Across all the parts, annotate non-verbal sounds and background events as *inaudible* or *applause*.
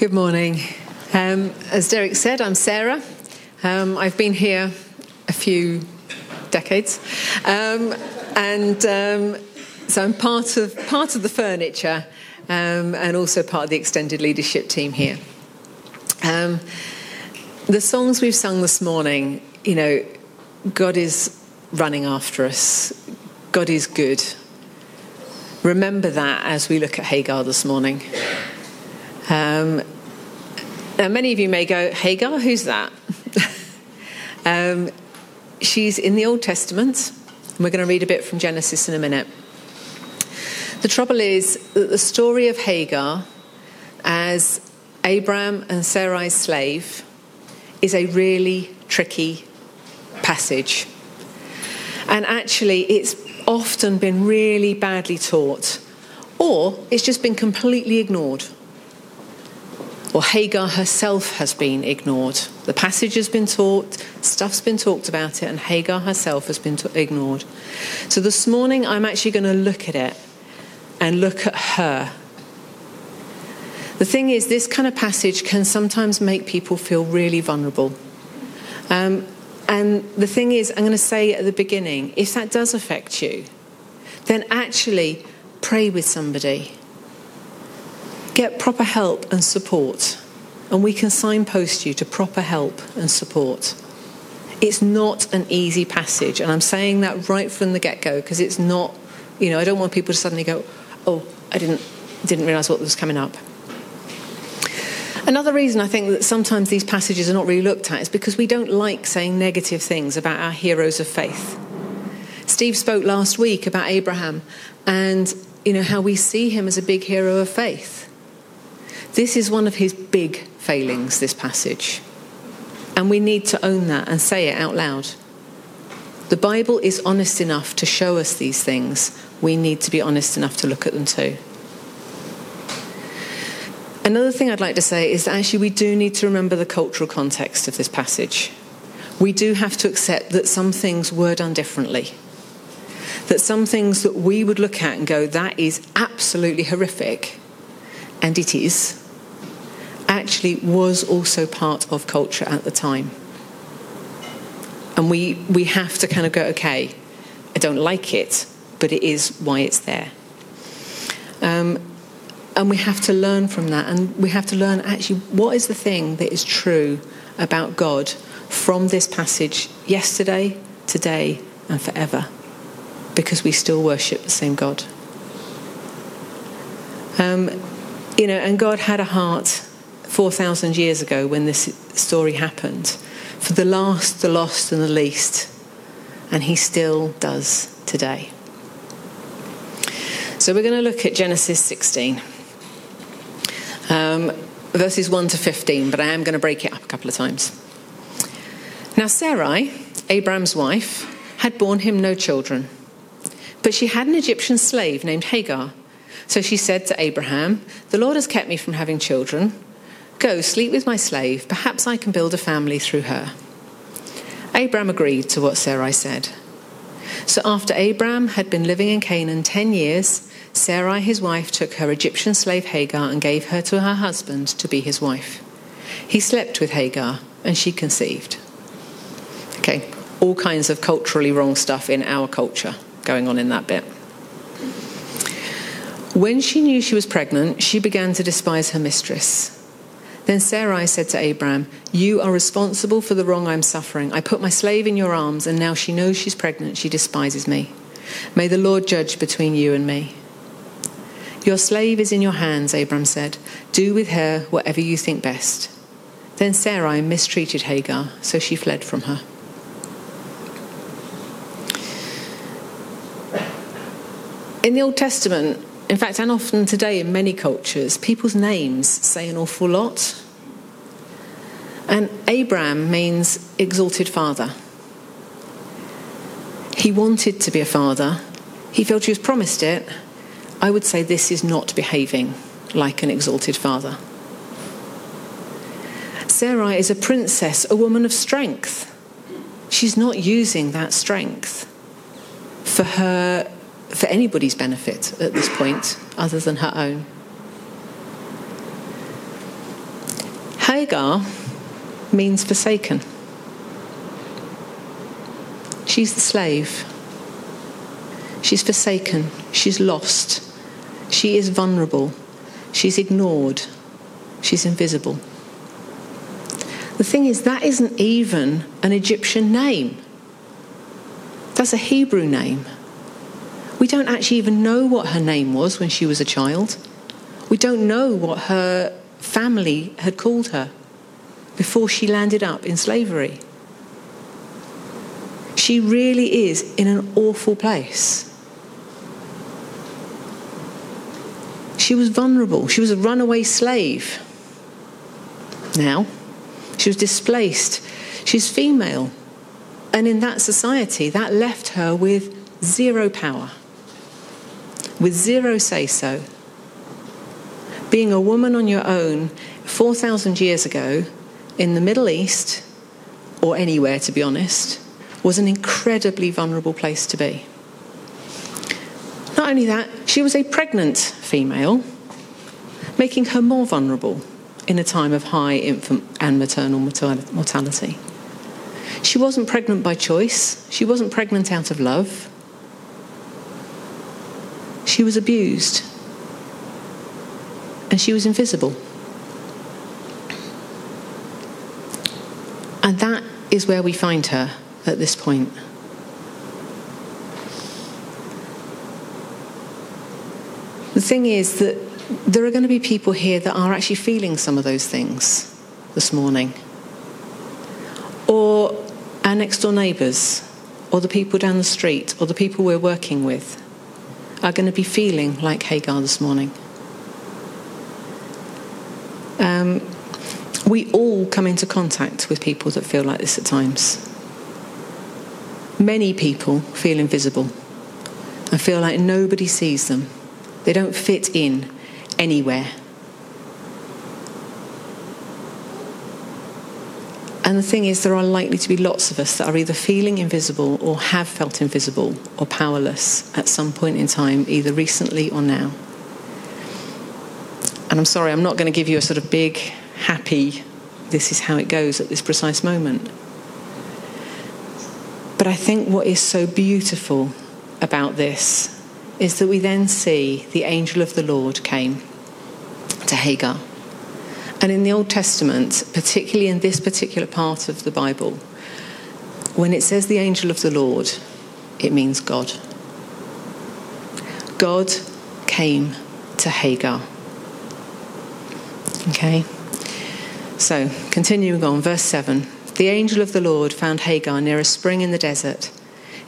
Good morning. Um, as Derek said, I'm Sarah. Um, I've been here a few decades, um, and um, so I'm part of part of the furniture, um, and also part of the extended leadership team here. Um, the songs we've sung this morning, you know, God is running after us. God is good. Remember that as we look at Hagar this morning. Um, now, many of you may go, Hagar, who's that? *laughs* um, she's in the Old Testament, and we're going to read a bit from Genesis in a minute. The trouble is that the story of Hagar as Abram and Sarai's slave is a really tricky passage. And actually, it's often been really badly taught, or it's just been completely ignored or Hagar herself has been ignored. The passage has been taught, stuff's been talked about it, and Hagar herself has been ignored. So this morning, I'm actually going to look at it and look at her. The thing is, this kind of passage can sometimes make people feel really vulnerable. Um, and the thing is, I'm going to say at the beginning if that does affect you, then actually pray with somebody get proper help and support, and we can signpost you to proper help and support. It's not an easy passage, and I'm saying that right from the get go because it's not, you know, I don't want people to suddenly go, oh, I didn't, didn't realize what was coming up. Another reason I think that sometimes these passages are not really looked at is because we don't like saying negative things about our heroes of faith. Steve spoke last week about Abraham and you know how we see him as a big hero of faith. This is one of his big failings, this passage. And we need to own that and say it out loud. The Bible is honest enough to show us these things. We need to be honest enough to look at them too. Another thing I'd like to say is that actually we do need to remember the cultural context of this passage. We do have to accept that some things were done differently. That some things that we would look at and go, that is absolutely horrific, and it is, actually was also part of culture at the time. And we, we have to kind of go, okay, I don't like it, but it is why it's there. Um, and we have to learn from that. And we have to learn actually what is the thing that is true about God from this passage yesterday, today, and forever. Because we still worship the same God. Um, you know, and God had a heart 4,000 years ago when this story happened for the last, the lost, and the least. And he still does today. So we're going to look at Genesis 16, um, verses 1 to 15, but I am going to break it up a couple of times. Now, Sarai, Abraham's wife, had borne him no children, but she had an Egyptian slave named Hagar. So she said to Abraham, The Lord has kept me from having children. Go, sleep with my slave. Perhaps I can build a family through her. Abram agreed to what Sarai said. So after Abram had been living in Canaan ten years, Sarai, his wife, took her Egyptian slave Hagar and gave her to her husband to be his wife. He slept with Hagar, and she conceived. Okay, all kinds of culturally wrong stuff in our culture going on in that bit. When she knew she was pregnant, she began to despise her mistress. Then Sarai said to Abram, You are responsible for the wrong I'm suffering. I put my slave in your arms, and now she knows she's pregnant. She despises me. May the Lord judge between you and me. Your slave is in your hands, Abram said. Do with her whatever you think best. Then Sarai mistreated Hagar, so she fled from her. In the Old Testament, in fact, and often today in many cultures, people's names say an awful lot. And Abram means exalted father. He wanted to be a father. He felt he was promised it. I would say this is not behaving like an exalted father. Sarai is a princess, a woman of strength. She's not using that strength for her for anybody's benefit at this point other than her own. Hagar means forsaken. She's the slave. She's forsaken. She's lost. She is vulnerable. She's ignored. She's invisible. The thing is, that isn't even an Egyptian name. That's a Hebrew name. We don't actually even know what her name was when she was a child. We don't know what her family had called her before she landed up in slavery. She really is in an awful place. She was vulnerable. She was a runaway slave. Now, she was displaced. She's female. And in that society, that left her with zero power, with zero say so. Being a woman on your own 4,000 years ago in the Middle East, or anywhere to be honest, was an incredibly vulnerable place to be. Not only that, she was a pregnant female, making her more vulnerable in a time of high infant and maternal mortality. She wasn't pregnant by choice, she wasn't pregnant out of love. She was abused, and she was invisible. And that is where we find her at this point. The thing is that there are going to be people here that are actually feeling some of those things this morning. Or our next door neighbours, or the people down the street, or the people we're working with are going to be feeling like Hagar this morning. Um, we all come into contact with people that feel like this at times. Many people feel invisible and feel like nobody sees them. They don't fit in anywhere. And the thing is, there are likely to be lots of us that are either feeling invisible or have felt invisible or powerless at some point in time, either recently or now. And I'm sorry, I'm not going to give you a sort of big, happy, this is how it goes at this precise moment. But I think what is so beautiful about this is that we then see the angel of the Lord came to Hagar. And in the Old Testament, particularly in this particular part of the Bible, when it says the angel of the Lord, it means God. God came to Hagar. Okay? So, continuing on, verse 7 The angel of the Lord found Hagar near a spring in the desert.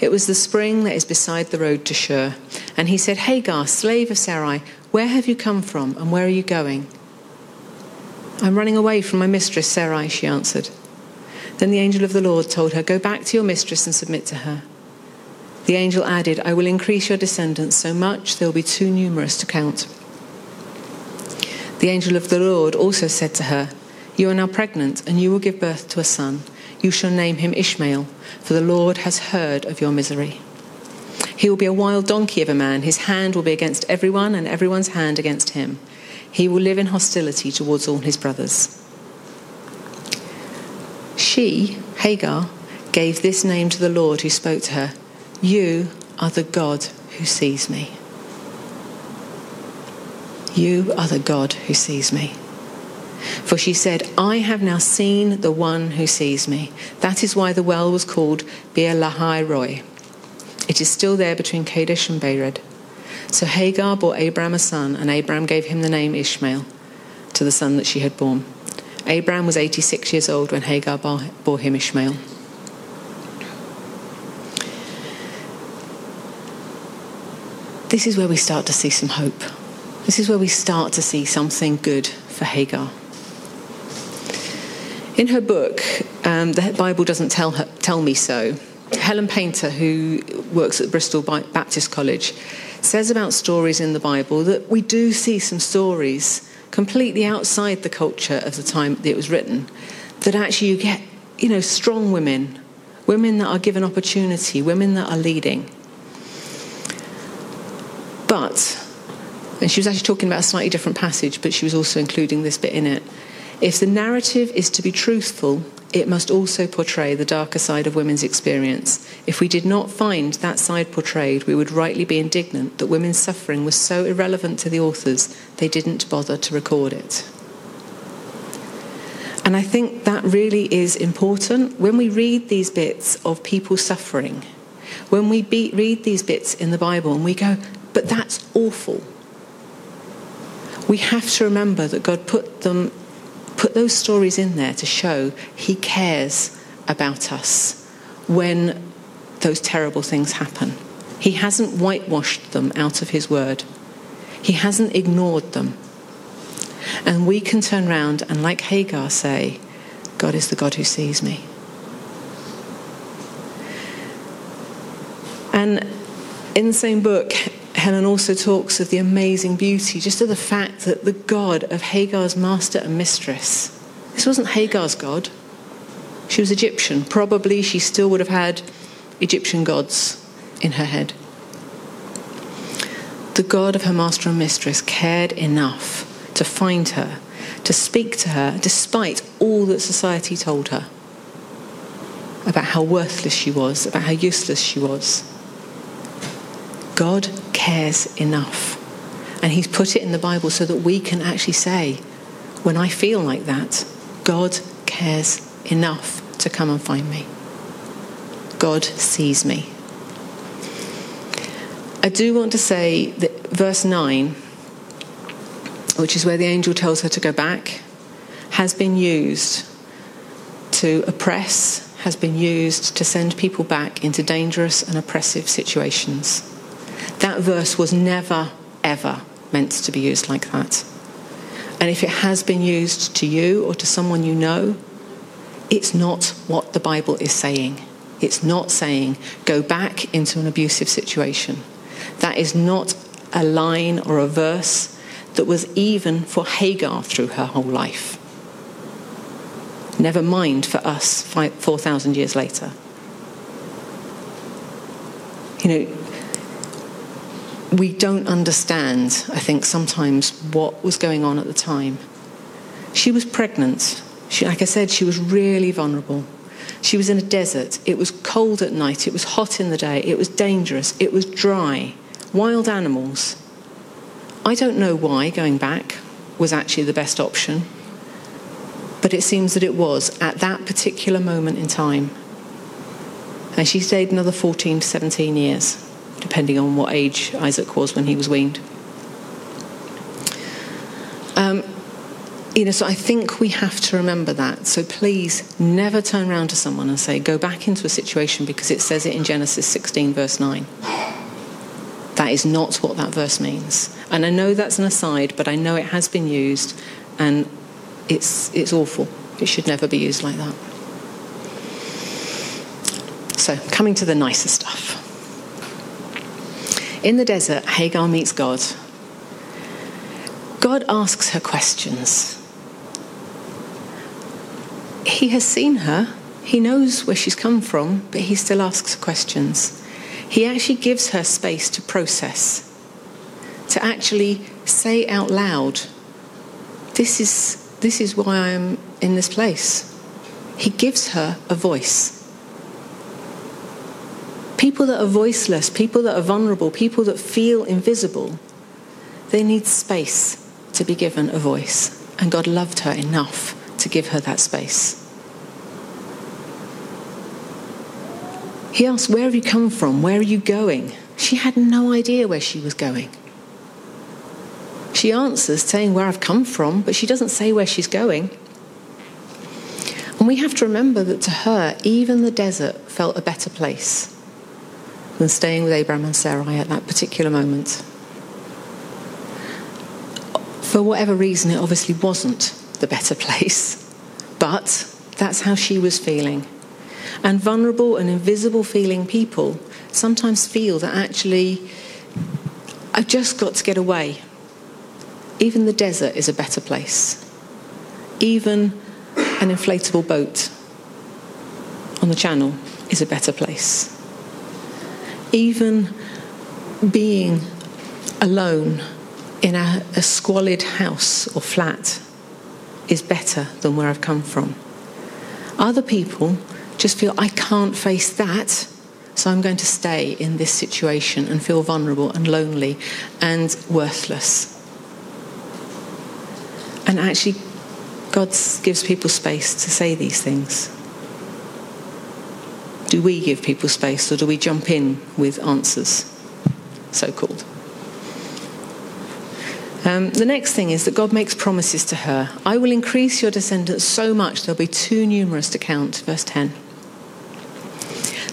It was the spring that is beside the road to Shur. And he said, Hagar, slave of Sarai, where have you come from and where are you going? I'm running away from my mistress Sarai, she answered. Then the angel of the Lord told her, Go back to your mistress and submit to her. The angel added, I will increase your descendants so much they will be too numerous to count. The angel of the Lord also said to her, You are now pregnant, and you will give birth to a son. You shall name him Ishmael, for the Lord has heard of your misery. He will be a wild donkey of a man. His hand will be against everyone, and everyone's hand against him. He will live in hostility towards all his brothers. She, Hagar, gave this name to the Lord who spoke to her You are the God who sees me. You are the God who sees me. For she said, I have now seen the one who sees me. That is why the well was called Beer Lahai Roi. It is still there between Kadesh and Bered. So Hagar bore Abram a son, and Abram gave him the name Ishmael to the son that she had borne. Abram was 86 years old when Hagar bore him Ishmael. This is where we start to see some hope. This is where we start to see something good for Hagar. In her book, um, The Bible Doesn't Tell, her, tell Me So, Helen Paynter, who works at Bristol Baptist College, says about stories in the Bible that we do see some stories completely outside the culture of the time that it was written, that actually you get, you know, strong women, women that are given opportunity, women that are leading. But, and she was actually talking about a slightly different passage, but she was also including this bit in it. If the narrative is to be truthful, it must also portray the darker side of women's experience. If we did not find that side portrayed, we would rightly be indignant that women's suffering was so irrelevant to the authors they didn't bother to record it. And I think that really is important. When we read these bits of people suffering, when we be, read these bits in the Bible and we go, but that's awful, we have to remember that God put them put those stories in there to show he cares about us when those terrible things happen. He hasn't whitewashed them out of his word. He hasn't ignored them. And we can turn around and, like Hagar, say, God is the God who sees me. And in the same book, Helen also talks of the amazing beauty, just of the fact that the God of Hagar's master and mistress, this wasn't Hagar's God. She was Egyptian. Probably she still would have had Egyptian gods in her head. The God of her master and mistress cared enough to find her, to speak to her, despite all that society told her about how worthless she was, about how useless she was. God cares enough. And He's put it in the Bible so that we can actually say, when I feel like that, God cares enough to come and find me. God sees me. I do want to say that verse 9, which is where the angel tells her to go back, has been used to oppress, has been used to send people back into dangerous and oppressive situations. That verse was never, ever meant to be used like that. And if it has been used to you or to someone you know, it's not what the Bible is saying. It's not saying go back into an abusive situation. That is not a line or a verse that was even for Hagar through her whole life. Never mind for us 4,000 years later. You know, we don't understand, I think, sometimes what was going on at the time. She was pregnant. She, like I said, she was really vulnerable. She was in a desert. It was cold at night. It was hot in the day. It was dangerous. It was dry. Wild animals. I don't know why going back was actually the best option, but it seems that it was at that particular moment in time. And she stayed another 14 to 17 years depending on what age Isaac was when he was weaned. Um, you know, so I think we have to remember that. So please never turn around to someone and say, go back into a situation because it says it in Genesis 16, verse 9. That is not what that verse means. And I know that's an aside, but I know it has been used and it's, it's awful. It should never be used like that. So, coming to the nicer stuff. In the desert, Hagar meets God. God asks her questions. He has seen her, he knows where she's come from, but he still asks her questions. He actually gives her space to process, to actually say out loud, This is, this is why I'm in this place. He gives her a voice people that are voiceless, people that are vulnerable, people that feel invisible, they need space to be given a voice. And God loved her enough to give her that space. He asked, Where have you come from? Where are you going? She had no idea where she was going. She answers saying where I've come from, but she doesn't say where she's going. And we have to remember that to her, even the desert felt a better place than staying with Abraham and Sarai at that particular moment. For whatever reason, it obviously wasn't the better place, but that's how she was feeling. And vulnerable and invisible feeling people sometimes feel that actually, I've just got to get away. Even the desert is a better place. Even an inflatable boat on the channel is a better place even being alone in a, a squalid house or flat is better than where I've come from. Other people just feel, I can't face that, so I'm going to stay in this situation and feel vulnerable and lonely and worthless. And actually, God gives people space to say these things. Do we give people space or do we jump in with answers, so called? Um, the next thing is that God makes promises to her. I will increase your descendants so much they'll be too numerous to count. Verse 10.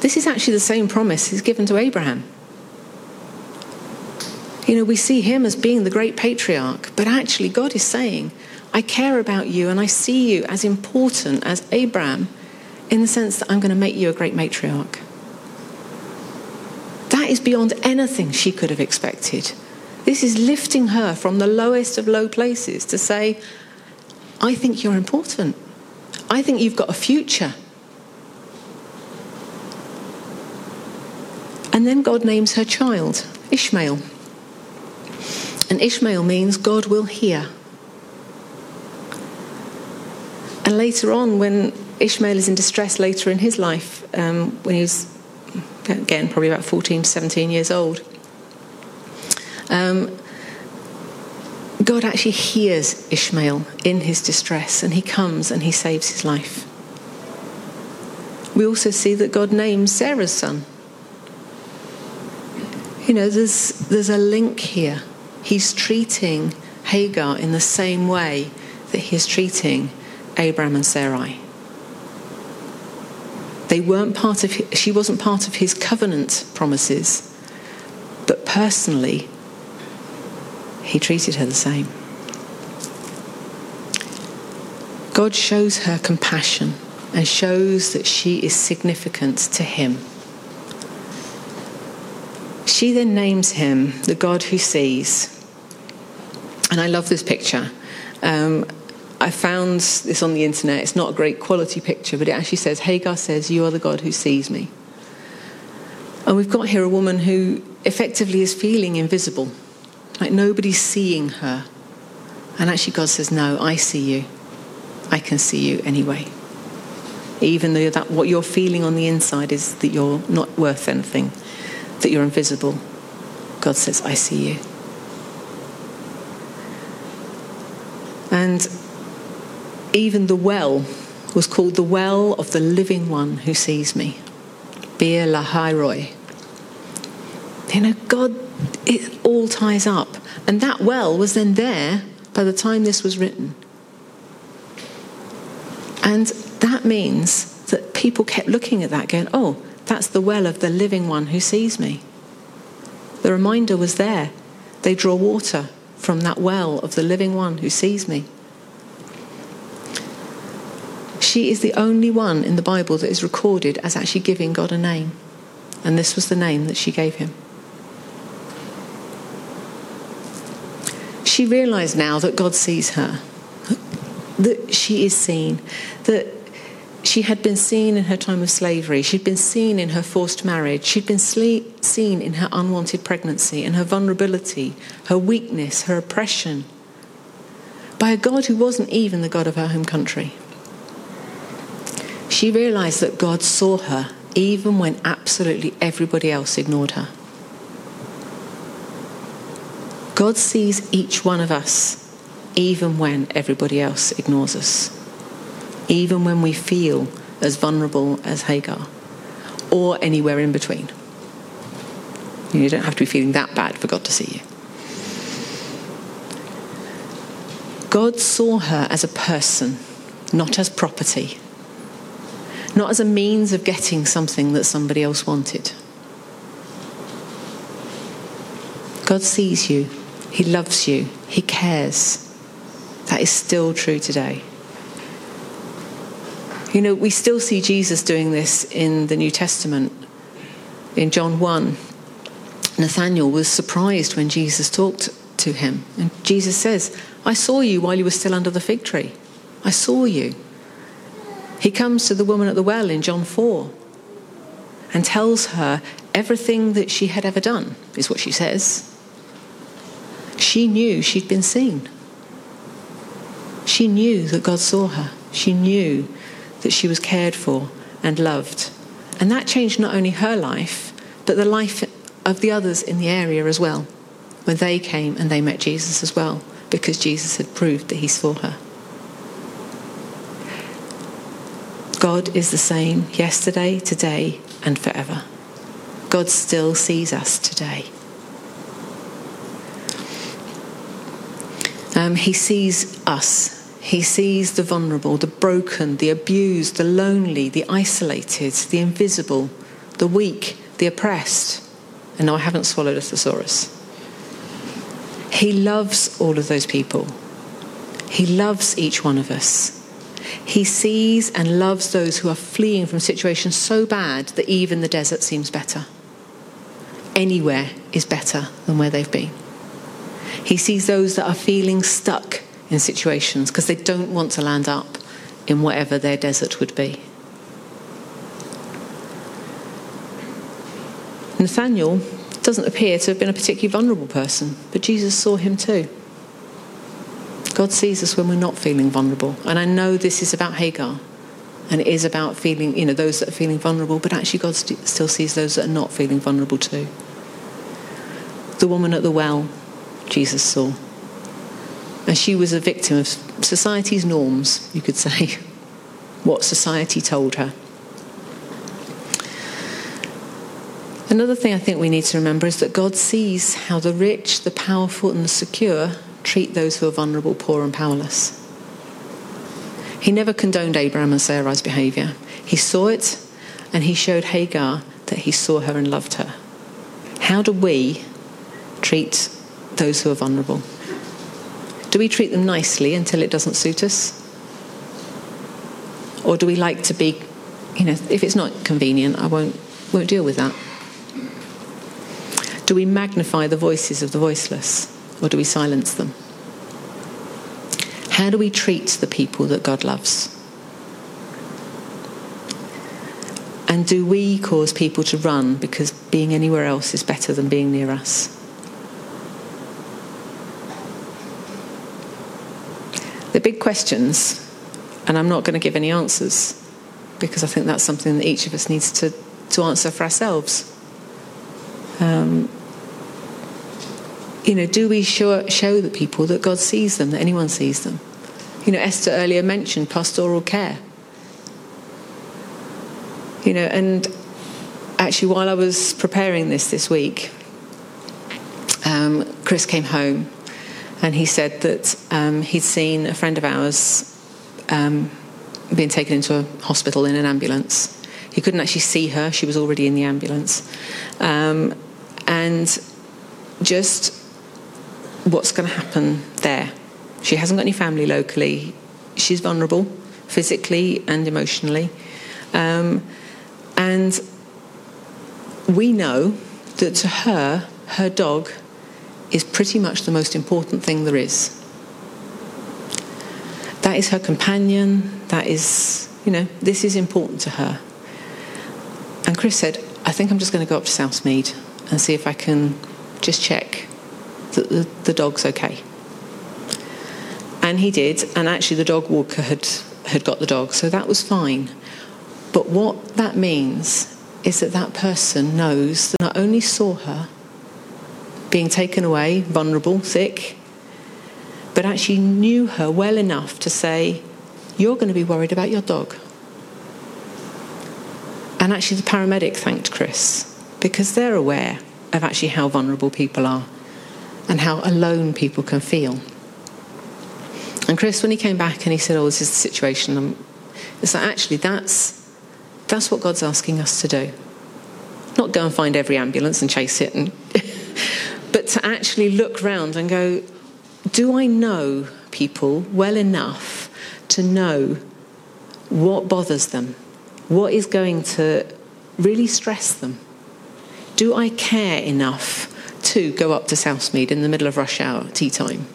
This is actually the same promise he's given to Abraham. You know, we see him as being the great patriarch, but actually, God is saying, I care about you and I see you as important as Abraham in the sense that I'm going to make you a great matriarch. That is beyond anything she could have expected. This is lifting her from the lowest of low places to say, I think you're important. I think you've got a future. And then God names her child, Ishmael. And Ishmael means God will hear. And later on, when Ishmael is in distress later in his life, um, when he's again, probably about 14 to 17 years old, um, God actually hears Ishmael in his distress and he comes and he saves his life. We also see that God names Sarah's son. You know, there's, there's a link here. He's treating Hagar in the same way that he is treating Abraham and Sarai. They weren't part of, she wasn't part of his covenant promises, but personally, he treated her the same. God shows her compassion and shows that she is significant to him. She then names him the God who sees. And I love this picture. Um, I found this on the internet. It's not a great quality picture, but it actually says Hagar says, You are the God who sees me. And we've got here a woman who effectively is feeling invisible. Like nobody's seeing her. And actually, God says, No, I see you. I can see you anyway. Even though that, what you're feeling on the inside is that you're not worth anything, that you're invisible, God says, I see you. And even the well was called the well of the living one who sees me. Beer Lahai You know, God it all ties up. And that well was then there by the time this was written. And that means that people kept looking at that, going, oh, that's the well of the living one who sees me. The reminder was there. They draw water from that well of the living one who sees me. She is the only one in the Bible that is recorded as actually giving God a name. And this was the name that she gave him. she realized now that God sees her, that she is seen, that she had been seen in her time of slavery, she'd been seen in her forced marriage, she'd been seen in her unwanted pregnancy, and her vulnerability, her weakness, her oppression, by a God who wasn't even the God of her home country. She realized that God saw her even when absolutely everybody else ignored her. God sees each one of us, even when everybody else ignores us, even when we feel as vulnerable as Hagar, or anywhere in between. You don't have to be feeling that bad for God to see you. God saw her as a person, not as property, not as a means of getting something that somebody else wanted. God sees you he loves you. He cares. That is still true today. You know, we still see Jesus doing this in the New Testament. In John 1, Nathanael was surprised when Jesus talked to him. And Jesus says, I saw you while you were still under the fig tree. I saw you. He comes to the woman at the well in John 4 and tells her everything that she had ever done, is what she says she knew she'd been seen. She knew that God saw her. She knew that she was cared for and loved. And that changed not only her life, but the life of the others in the area as well, when they came and they met Jesus as well, because Jesus had proved that he saw her. God is the same yesterday, today, and forever. God still sees us today. Um, he sees us. He sees the vulnerable, the broken, the abused, the lonely, the isolated, the invisible, the weak, the oppressed. And no, I haven't swallowed a thesaurus. He loves all of those people. He loves each one of us. He sees and loves those who are fleeing from situations so bad that even the desert seems better. Anywhere is better than where they've been. He sees those that are feeling stuck in situations because they don't want to land up in whatever their desert would be. Nathaniel doesn't appear to have been a particularly vulnerable person, but Jesus saw him too. God sees us when we're not feeling vulnerable. And I know this is about Hagar and it is about feeling, you know, those that are feeling vulnerable, but actually God st- still sees those that are not feeling vulnerable too. The woman at the well, Jesus saw. And she was a victim of society's norms, you could say, *laughs* what society told her. Another thing I think we need to remember is that God sees how the rich, the powerful, and the secure treat those who are vulnerable, poor, and powerless. He never condoned Abraham and Sarai's behavior. He saw it and he showed Hagar that he saw her and loved her. How do we treat those who are vulnerable? Do we treat them nicely until it doesn't suit us? Or do we like to be, you know, if it's not convenient, I won't, won't deal with that? Do we magnify the voices of the voiceless or do we silence them? How do we treat the people that God loves? And do we cause people to run because being anywhere else is better than being near us? The big questions, and I'm not going to give any answers because I think that's something that each of us needs to, to answer for ourselves. Um, you know, do we show, show the people that God sees them, that anyone sees them? You know, Esther earlier mentioned pastoral care. You know, and actually, while I was preparing this this week, um, Chris came home and he said that um, he'd seen a friend of ours um, being taken into a hospital in an ambulance. He couldn't actually see her, she was already in the ambulance. Um, and just what's going to happen there. She hasn't got any family locally. She's vulnerable physically and emotionally. Um, and we know that to her, her dog is pretty much the most important thing there is. That is her companion. That is, you know, this is important to her. And Chris said, I think I'm just going to go up to Southmead and see if I can just check the, the dog's okay. And he did, and actually the dog walker had, had got the dog, so that was fine. But what that means is that that person knows that not only saw her being taken away, vulnerable, sick, but actually knew her well enough to say, You're going to be worried about your dog. And actually, the paramedic thanked Chris because they're aware of actually how vulnerable people are and how alone people can feel. And Chris, when he came back and he said, "Oh, this is the situation," um, it's like actually that's that's what God's asking us to do. Not go and find every ambulance and chase it, and *laughs* but to actually look round and go, "Do I know people well enough to know what bothers them, what is going to really stress them? Do I care enough?" To go up to Southmead in the middle of rush hour tea time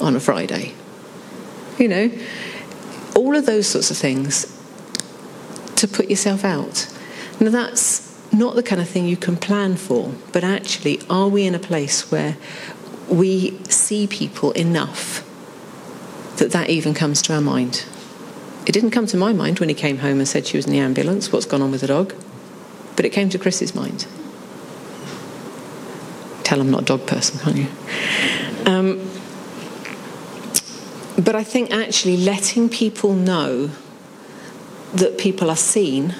on a Friday. You know, all of those sorts of things to put yourself out. Now, that's not the kind of thing you can plan for, but actually, are we in a place where we see people enough that that even comes to our mind. It didn't come to my mind when he came home and said she was in the ambulance, what's gone on with the dog, but it came to Chris's mind. Tell I'm not a dog person, can't you? Um, but I think actually letting people know that people are seen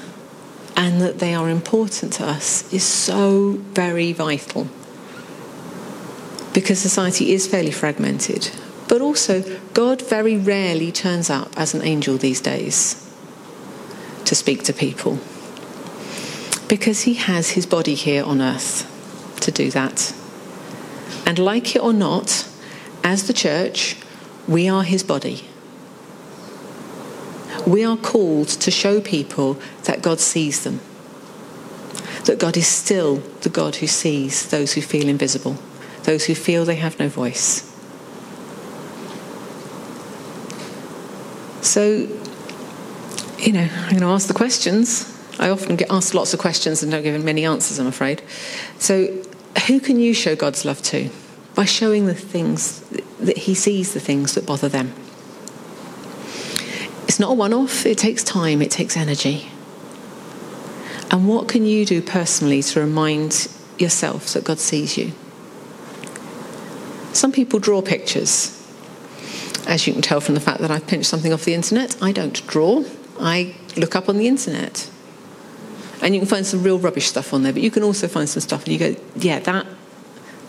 and that they are important to us is so very vital. Because society is fairly fragmented. But also, God very rarely turns up as an angel these days to speak to people. Because he has his body here on earth to do that. And like it or not, as the church, we are his body. We are called to show people that God sees them, that God is still the God who sees those who feel invisible, those who feel they have no voice. So, you know, I'm going to ask the questions. I often get asked lots of questions and don't give many answers, I'm afraid. So, who can you show God's love to? By showing the things that He sees, the things that bother them. It's not a one off, it takes time, it takes energy. And what can you do personally to remind yourself that God sees you? Some people draw pictures. As you can tell from the fact that I've pinched something off the internet, I don't draw, I look up on the internet. And you can find some real rubbish stuff on there, but you can also find some stuff and you go, yeah, that,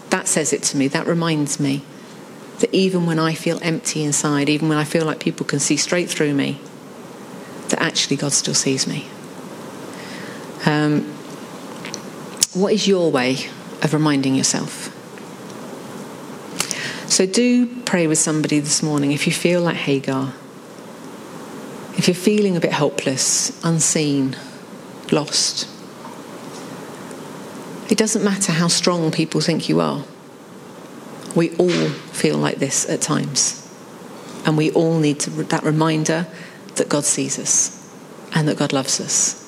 that says it to me, that reminds me that even when I feel empty inside, even when I feel like people can see straight through me, that actually God still sees me. Um, what is your way of reminding yourself? So do pray with somebody this morning if you feel like Hagar. If you're feeling a bit helpless, unseen, lost. It doesn't matter how strong people think you are. We all feel like this at times. And we all need to, that reminder that God sees us and that God loves us.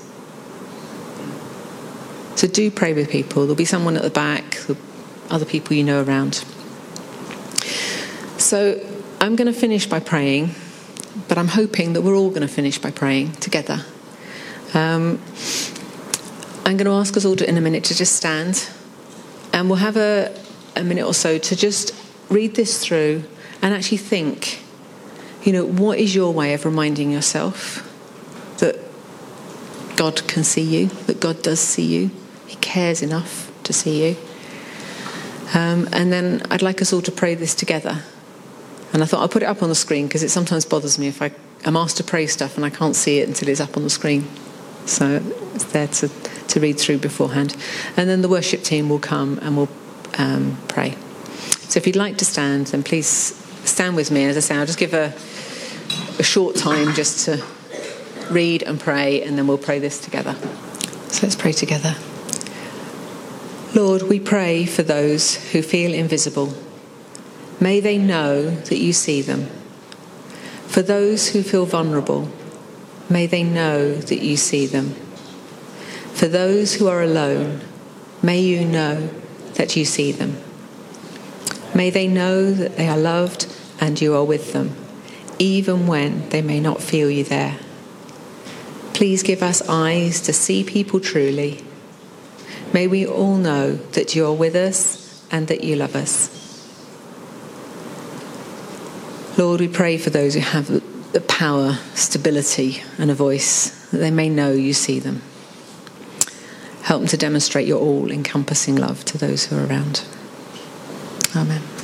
So do pray with people. There'll be someone at the back, other people you know around. So I'm going to finish by praying, but I'm hoping that we're all going to finish by praying together. Um, I'm going to ask us all to, in a minute to just stand, and we'll have a, a minute or so to just read this through and actually think you know, what is your way of reminding yourself that God can see you, that God does see you, He cares enough to see you? Um, and then I'd like us all to pray this together. And I thought I'll put it up on the screen because it sometimes bothers me if I, am asked to pray stuff and I can't see it until it's up on the screen. So it's there to, to read through beforehand. And then the worship team will come and we'll um, pray. So if you'd like to stand, then please stand with me. As I say, I'll just give a, a short time just to read and pray, and then we'll pray this together. So let's pray together. Lord, we pray for those who feel invisible. May they know that you see them. For those who feel vulnerable, may they know that you see them. For those who are alone, may you know that you see them. May they know that they are loved and you are with them, even when they may not feel you there. Please give us eyes to see people truly. May we all know that you are with us and that you love us. Lord, we pray for those who have the power, stability, and a voice, that they may know you see them. Help them to demonstrate your all encompassing love to those who are around. Amen.